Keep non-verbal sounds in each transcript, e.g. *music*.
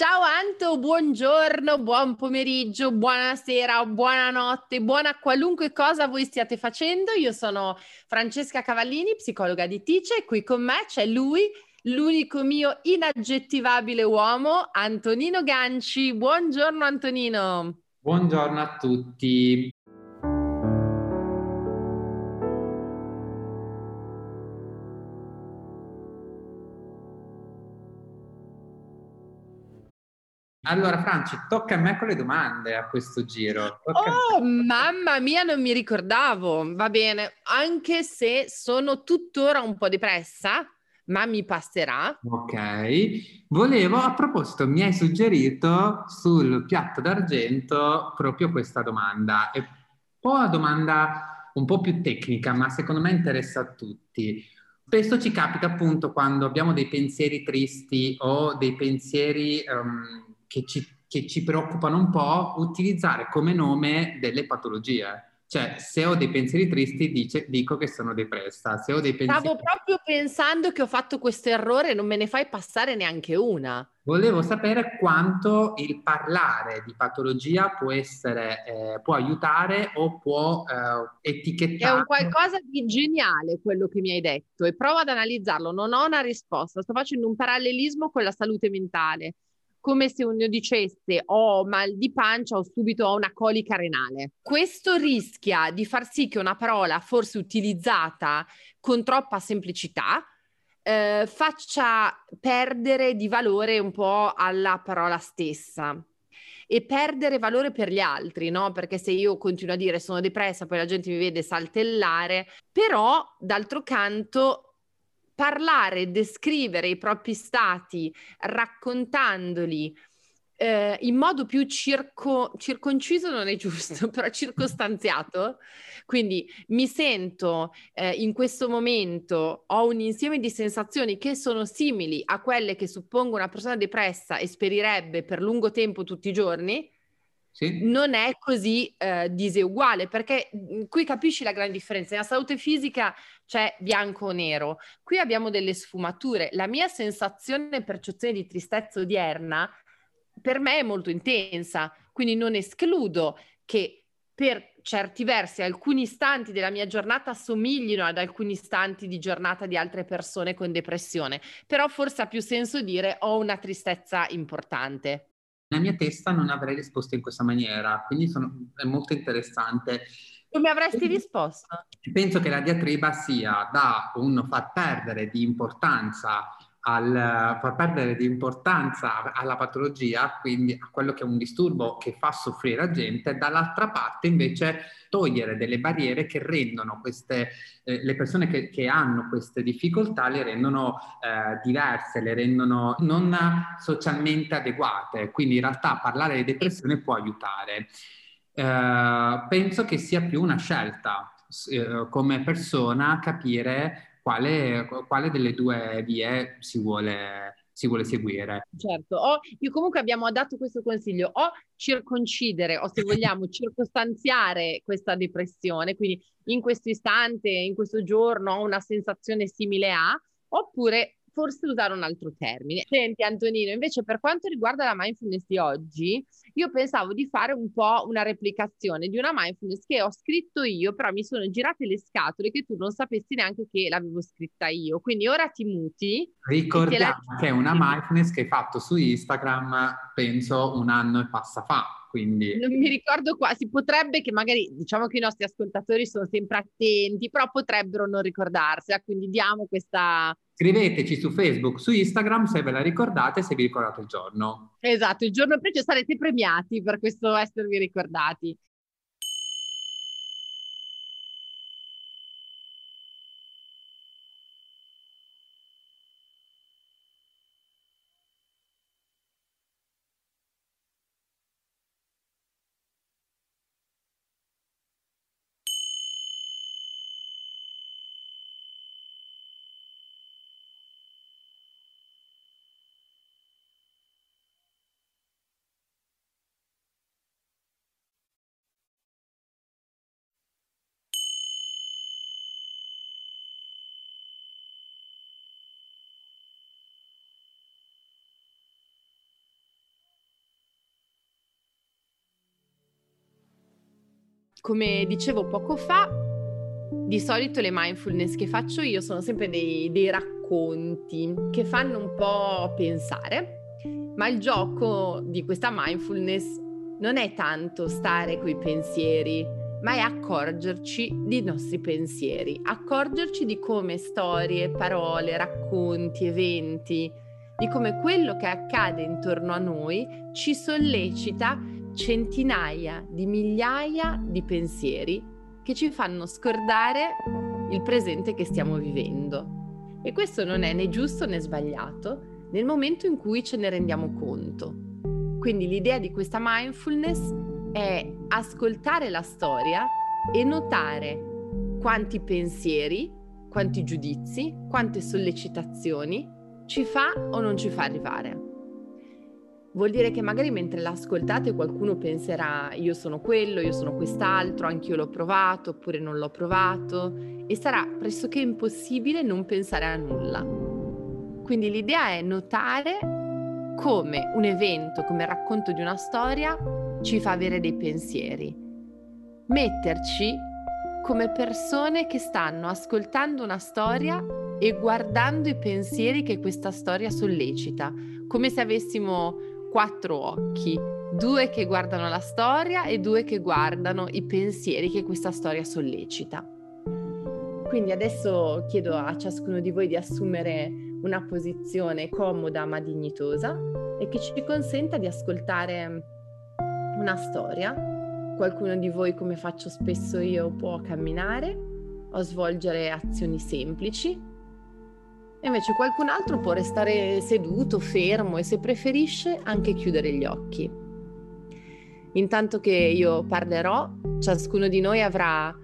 Ciao Anto, buongiorno, buon pomeriggio, buonasera, buonanotte, buona qualunque cosa voi stiate facendo. Io sono Francesca Cavallini, psicologa di Tice e qui con me c'è lui, l'unico mio inaggettivabile uomo, Antonino Ganci. Buongiorno Antonino. Buongiorno a tutti. Allora, Franci, tocca a me con le domande a questo giro. Tocca oh, mamma mia, non mi ricordavo. Va bene, anche se sono tuttora un po' depressa, ma mi passerà. Ok. Volevo, a proposito, mi hai suggerito sul piatto d'argento proprio questa domanda. È un po' una domanda un po' più tecnica, ma secondo me interessa a tutti. Spesso ci capita appunto quando abbiamo dei pensieri tristi o dei pensieri um, che ci, che ci preoccupano un po' utilizzare come nome delle patologie. Cioè, se ho dei pensieri tristi, dice, dico che sono depressa. Se ho dei pensieri... Stavo proprio pensando che ho fatto questo errore, non me ne fai passare neanche una. Volevo sapere quanto il parlare di patologia può essere, eh, può aiutare o può eh, etichettare. È un qualcosa di geniale quello che mi hai detto e provo ad analizzarlo. Non ho una risposta, sto facendo un parallelismo con la salute mentale come se uno dicesse ho mal di pancia o subito ho una colica renale. Questo rischia di far sì che una parola, forse utilizzata con troppa semplicità, eh, faccia perdere di valore un po' alla parola stessa e perdere valore per gli altri, no? Perché se io continuo a dire sono depressa, poi la gente mi vede saltellare, però d'altro canto parlare, descrivere i propri stati raccontandoli eh, in modo più circo, circonciso non è giusto, *laughs* però circostanziato. Quindi mi sento eh, in questo momento, ho un insieme di sensazioni che sono simili a quelle che suppongo una persona depressa esperirebbe per lungo tempo tutti i giorni sì. non è così eh, diseguale, perché mhmm, qui capisci la grande differenza. Nella salute fisica c'è bianco o nero, qui abbiamo delle sfumature. La mia sensazione e percezione di tristezza odierna per me è molto intensa, quindi non escludo che per certi versi alcuni istanti della mia giornata somiglino ad alcuni istanti di giornata di altre persone con depressione, però forse ha più senso dire ho una tristezza importante nella mia testa non avrei risposto in questa maniera, quindi sono, è molto interessante. Come avresti risposto? Penso che la diatriba sia da un far perdere di importanza al far perdere di importanza alla patologia, quindi a quello che è un disturbo che fa soffrire la gente, dall'altra parte invece togliere delle barriere che rendono queste, eh, le persone che, che, hanno queste difficoltà le rendono eh, diverse, le rendono non socialmente adeguate, quindi in realtà parlare di depressione può aiutare. Eh, penso che sia più una scelta eh, come persona capire quale, quale delle due vie si vuole, si vuole seguire. Certo, o io comunque abbiamo dato questo consiglio, o circoncidere o se vogliamo *laughs* circostanziare questa depressione, quindi in questo istante, in questo giorno ho una sensazione simile a, oppure forse usare un altro termine. Senti Antonino, invece per quanto riguarda la mindfulness di oggi, io pensavo di fare un po' una replicazione di una mindfulness che ho scritto io, però mi sono girate le scatole che tu non sapessi neanche che l'avevo scritta io. Quindi ora ti muti. Ricordiamo che è una *laughs* mindfulness che hai fatto su Instagram, penso un anno e passa fa. Quindi... Non mi ricordo qua, si potrebbe che magari, diciamo che i nostri ascoltatori sono sempre attenti, però potrebbero non ricordarsela, quindi diamo questa... Scriveteci su Facebook, su Instagram se ve la ricordate, se vi ricordate il giorno. Esatto, il giorno preciso sarete premiati per questo esservi ricordati. Come dicevo poco fa, di solito le mindfulness che faccio io sono sempre dei, dei racconti che fanno un po' pensare, ma il gioco di questa mindfulness non è tanto stare coi pensieri, ma è accorgerci dei nostri pensieri, accorgerci di come storie, parole, racconti, eventi, di come quello che accade intorno a noi ci sollecita centinaia di migliaia di pensieri che ci fanno scordare il presente che stiamo vivendo. E questo non è né giusto né sbagliato nel momento in cui ce ne rendiamo conto. Quindi l'idea di questa mindfulness è ascoltare la storia e notare quanti pensieri, quanti giudizi, quante sollecitazioni ci fa o non ci fa arrivare. Vuol dire che magari mentre l'ascoltate qualcuno penserà io sono quello, io sono quest'altro, anch'io l'ho provato oppure non l'ho provato e sarà pressoché impossibile non pensare a nulla. Quindi l'idea è notare come un evento, come il racconto di una storia ci fa avere dei pensieri. Metterci come persone che stanno ascoltando una storia e guardando i pensieri che questa storia sollecita, come se avessimo quattro occhi, due che guardano la storia e due che guardano i pensieri che questa storia sollecita. Quindi adesso chiedo a ciascuno di voi di assumere una posizione comoda ma dignitosa e che ci consenta di ascoltare una storia. Qualcuno di voi, come faccio spesso io, può camminare o svolgere azioni semplici invece qualcun altro può restare seduto, fermo e se preferisce anche chiudere gli occhi. Intanto che io parlerò, ciascuno di noi avrà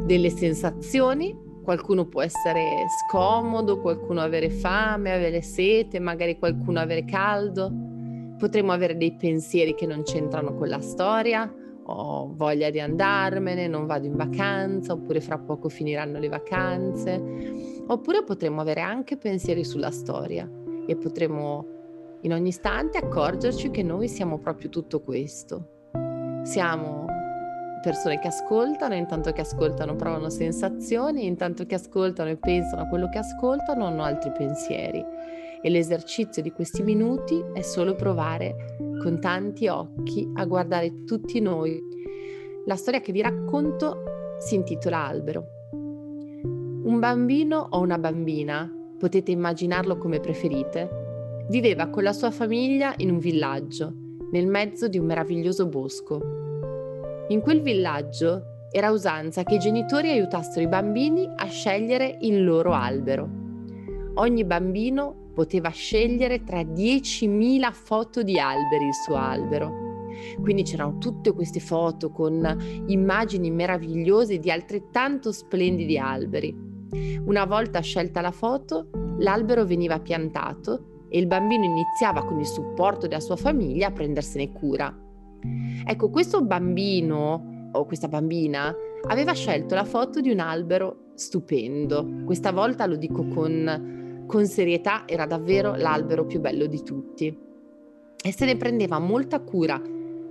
delle sensazioni, qualcuno può essere scomodo, qualcuno avere fame, avere sete, magari qualcuno avere caldo, potremo avere dei pensieri che non c'entrano con la storia, ho voglia di andarmene, non vado in vacanza, oppure fra poco finiranno le vacanze, oppure potremmo avere anche pensieri sulla storia e potremmo in ogni istante accorgerci che noi siamo proprio tutto questo. Siamo persone che ascoltano, intanto che ascoltano provano sensazioni, intanto che ascoltano e pensano a quello che ascoltano hanno altri pensieri. E l'esercizio di questi minuti è solo provare con tanti occhi a guardare tutti noi. La storia che vi racconto si intitola Albero. Un bambino o una bambina, potete immaginarlo come preferite, viveva con la sua famiglia in un villaggio, nel mezzo di un meraviglioso bosco. In quel villaggio era usanza che i genitori aiutassero i bambini a scegliere il loro albero. Ogni bambino poteva scegliere tra 10.000 foto di alberi il suo albero. Quindi c'erano tutte queste foto con immagini meravigliose di altrettanto splendidi alberi. Una volta scelta la foto, l'albero veniva piantato e il bambino iniziava con il supporto della sua famiglia a prendersene cura. Ecco, questo bambino o questa bambina aveva scelto la foto di un albero stupendo. Questa volta lo dico con con serietà era davvero l'albero più bello di tutti e se ne prendeva molta cura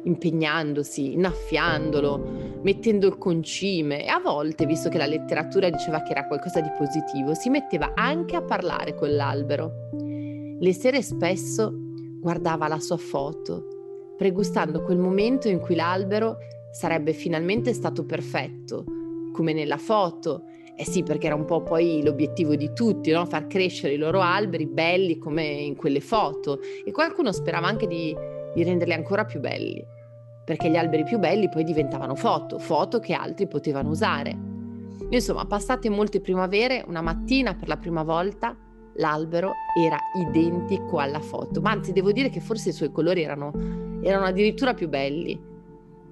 impegnandosi, innaffiandolo, mettendo il concime e a volte, visto che la letteratura diceva che era qualcosa di positivo, si metteva anche a parlare con l'albero. Le sere spesso guardava la sua foto, pregustando quel momento in cui l'albero sarebbe finalmente stato perfetto, come nella foto, eh sì, perché era un po' poi l'obiettivo di tutti, no? far crescere i loro alberi belli come in quelle foto e qualcuno sperava anche di, di renderli ancora più belli, perché gli alberi più belli poi diventavano foto, foto che altri potevano usare. Insomma, passate molte primavere, una mattina per la prima volta l'albero era identico alla foto, ma anzi devo dire che forse i suoi colori erano, erano addirittura più belli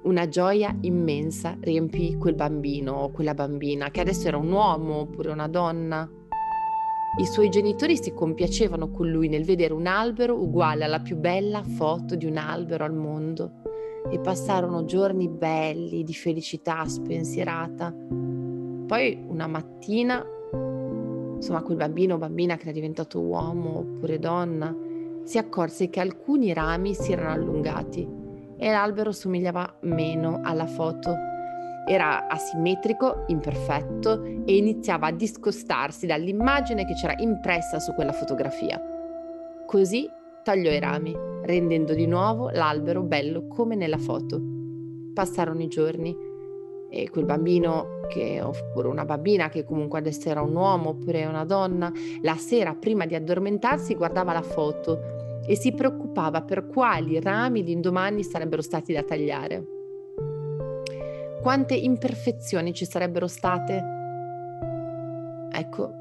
una gioia immensa riempì quel bambino o quella bambina, che adesso era un uomo oppure una donna. I suoi genitori si compiacevano con lui nel vedere un albero uguale alla più bella foto di un albero al mondo e passarono giorni belli di felicità spensierata. Poi una mattina, insomma, quel bambino o bambina che era diventato uomo oppure donna, si accorse che alcuni rami si erano allungati e l'albero somigliava meno alla foto Era asimmetrico, imperfetto e iniziava a discostarsi dall'immagine che c'era impressa su quella fotografia. Così tagliò i rami, rendendo di nuovo l'albero bello come nella foto. Passarono i giorni e quel bambino, che, oppure una bambina che comunque adesso era un uomo oppure una donna, la sera prima di addormentarsi guardava la foto e si preoccupava per quali rami l'indomani sarebbero stati da tagliare. Quante imperfezioni ci sarebbero state? Ecco,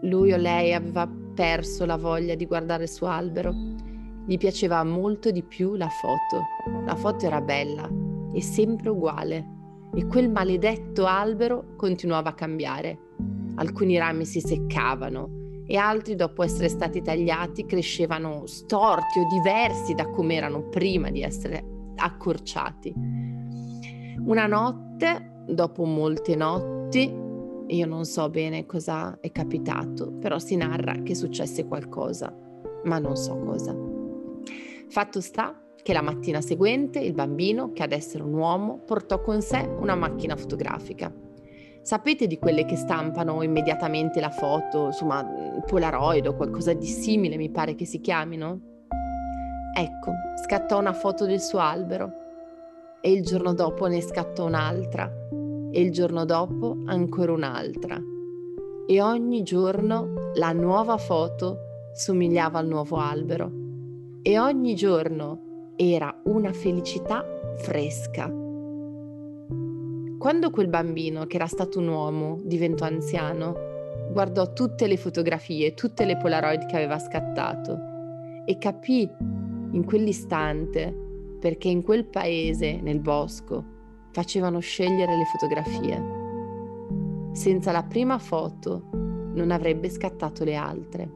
lui o lei aveva perso la voglia di guardare il suo albero. Gli piaceva molto di più la foto. La foto era bella e sempre uguale. E quel maledetto albero continuava a cambiare. Alcuni rami si seccavano e altri, dopo essere stati tagliati, crescevano storti o diversi da come erano prima di essere accorciati. Una notte, dopo molte notti, io non so bene cosa è capitato, però si narra che successe qualcosa, ma non so cosa. Fatto sta che la mattina seguente il bambino, che adesso era un uomo, portò con sé una macchina fotografica. Sapete di quelle che stampano immediatamente la foto, insomma, Polaroid o qualcosa di simile, mi pare che si chiamino? Ecco, scattò una foto del suo albero e il giorno dopo ne scattò un'altra e il giorno dopo ancora un'altra. E ogni giorno la nuova foto somigliava al nuovo albero e ogni giorno era una felicità fresca. Quando quel bambino, che era stato un uomo, diventò anziano, guardò tutte le fotografie, tutte le Polaroid che aveva scattato e capì in quell'istante perché in quel paese, nel bosco, facevano scegliere le fotografie. Senza la prima foto non avrebbe scattato le altre.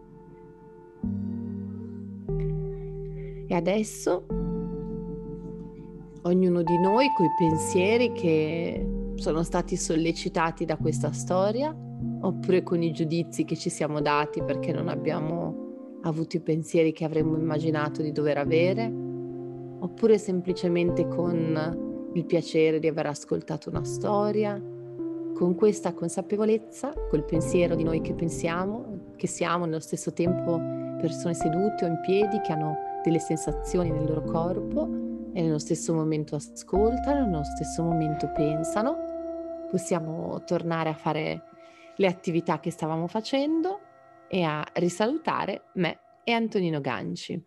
E adesso ognuno di noi coi pensieri che sono stati sollecitati da questa storia, oppure con i giudizi che ci siamo dati perché non abbiamo avuto i pensieri che avremmo immaginato di dover avere, oppure semplicemente con il piacere di aver ascoltato una storia, con questa consapevolezza, col pensiero di noi che pensiamo, che siamo nello stesso tempo persone sedute o in piedi che hanno delle sensazioni nel loro corpo e nello stesso momento ascoltano, nello stesso momento pensano, possiamo tornare a fare le attività che stavamo facendo e a risalutare me e Antonino Ganci.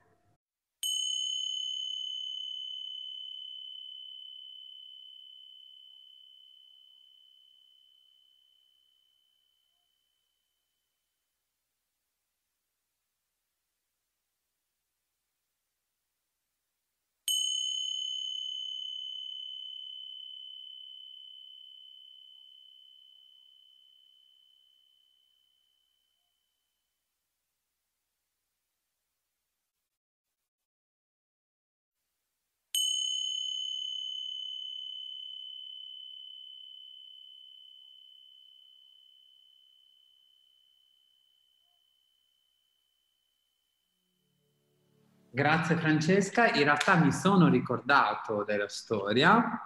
Grazie Francesca, in realtà mi sono ricordato della storia,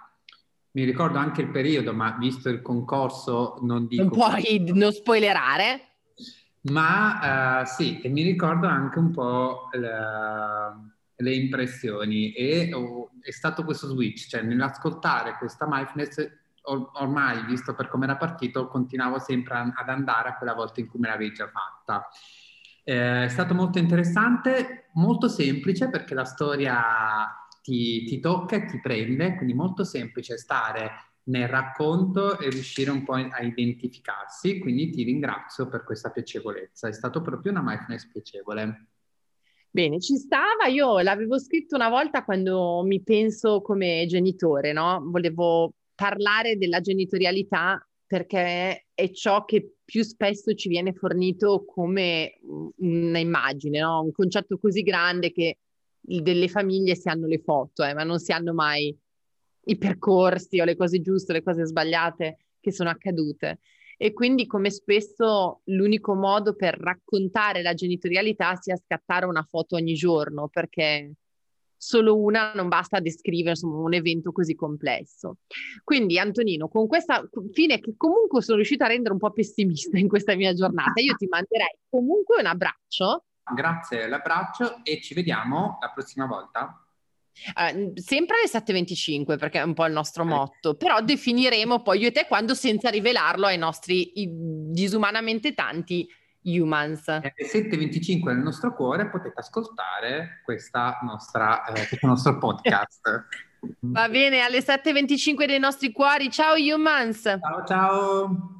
mi ricordo anche il periodo, ma visto il concorso non dico... Non puoi non spoilerare. Ma uh, sì, e mi ricordo anche un po' le, le impressioni e oh, è stato questo switch, cioè nell'ascoltare questa mindfulness or- ormai, visto per come era partito, continuavo sempre a- ad andare a quella volta in cui me l'avevi già fatta. Eh, è stato molto interessante, molto semplice perché la storia ti, ti, tocca e ti prende, quindi molto semplice stare nel racconto e riuscire un po' a identificarsi, quindi ti ringrazio per questa piacevolezza, è stato proprio una mindfulness piacevole. Bene, ci stava, io l'avevo scritto una volta quando mi penso come genitore, no? Volevo parlare della genitorialità perché è ciò che più spesso ci viene fornito come un'immagine, no? un concetto così grande che delle famiglie si hanno le foto, eh, ma non si hanno mai i percorsi o le cose giuste, le cose sbagliate che sono accadute. E quindi come spesso l'unico modo per raccontare la genitorialità sia scattare una foto ogni giorno, perché solo una non basta a descrivere insomma, un evento così complesso. Quindi Antonino, con questa fine che comunque sono riuscita a rendere un po' pessimista in questa mia giornata, io ti manderei comunque un abbraccio. Grazie, l'abbraccio e ci vediamo la prossima volta. Uh, sempre alle 7.25 perché è un po' il nostro motto, però definiremo poi io e te quando senza rivelarlo ai nostri disumanamente tanti humans. Alle 7.25 nel nostro cuore potete ascoltare nostra, eh, questo nostro *laughs* podcast. Va bene, alle 7.25 dei nostri cuori. Ciao humans! Ciao ciao!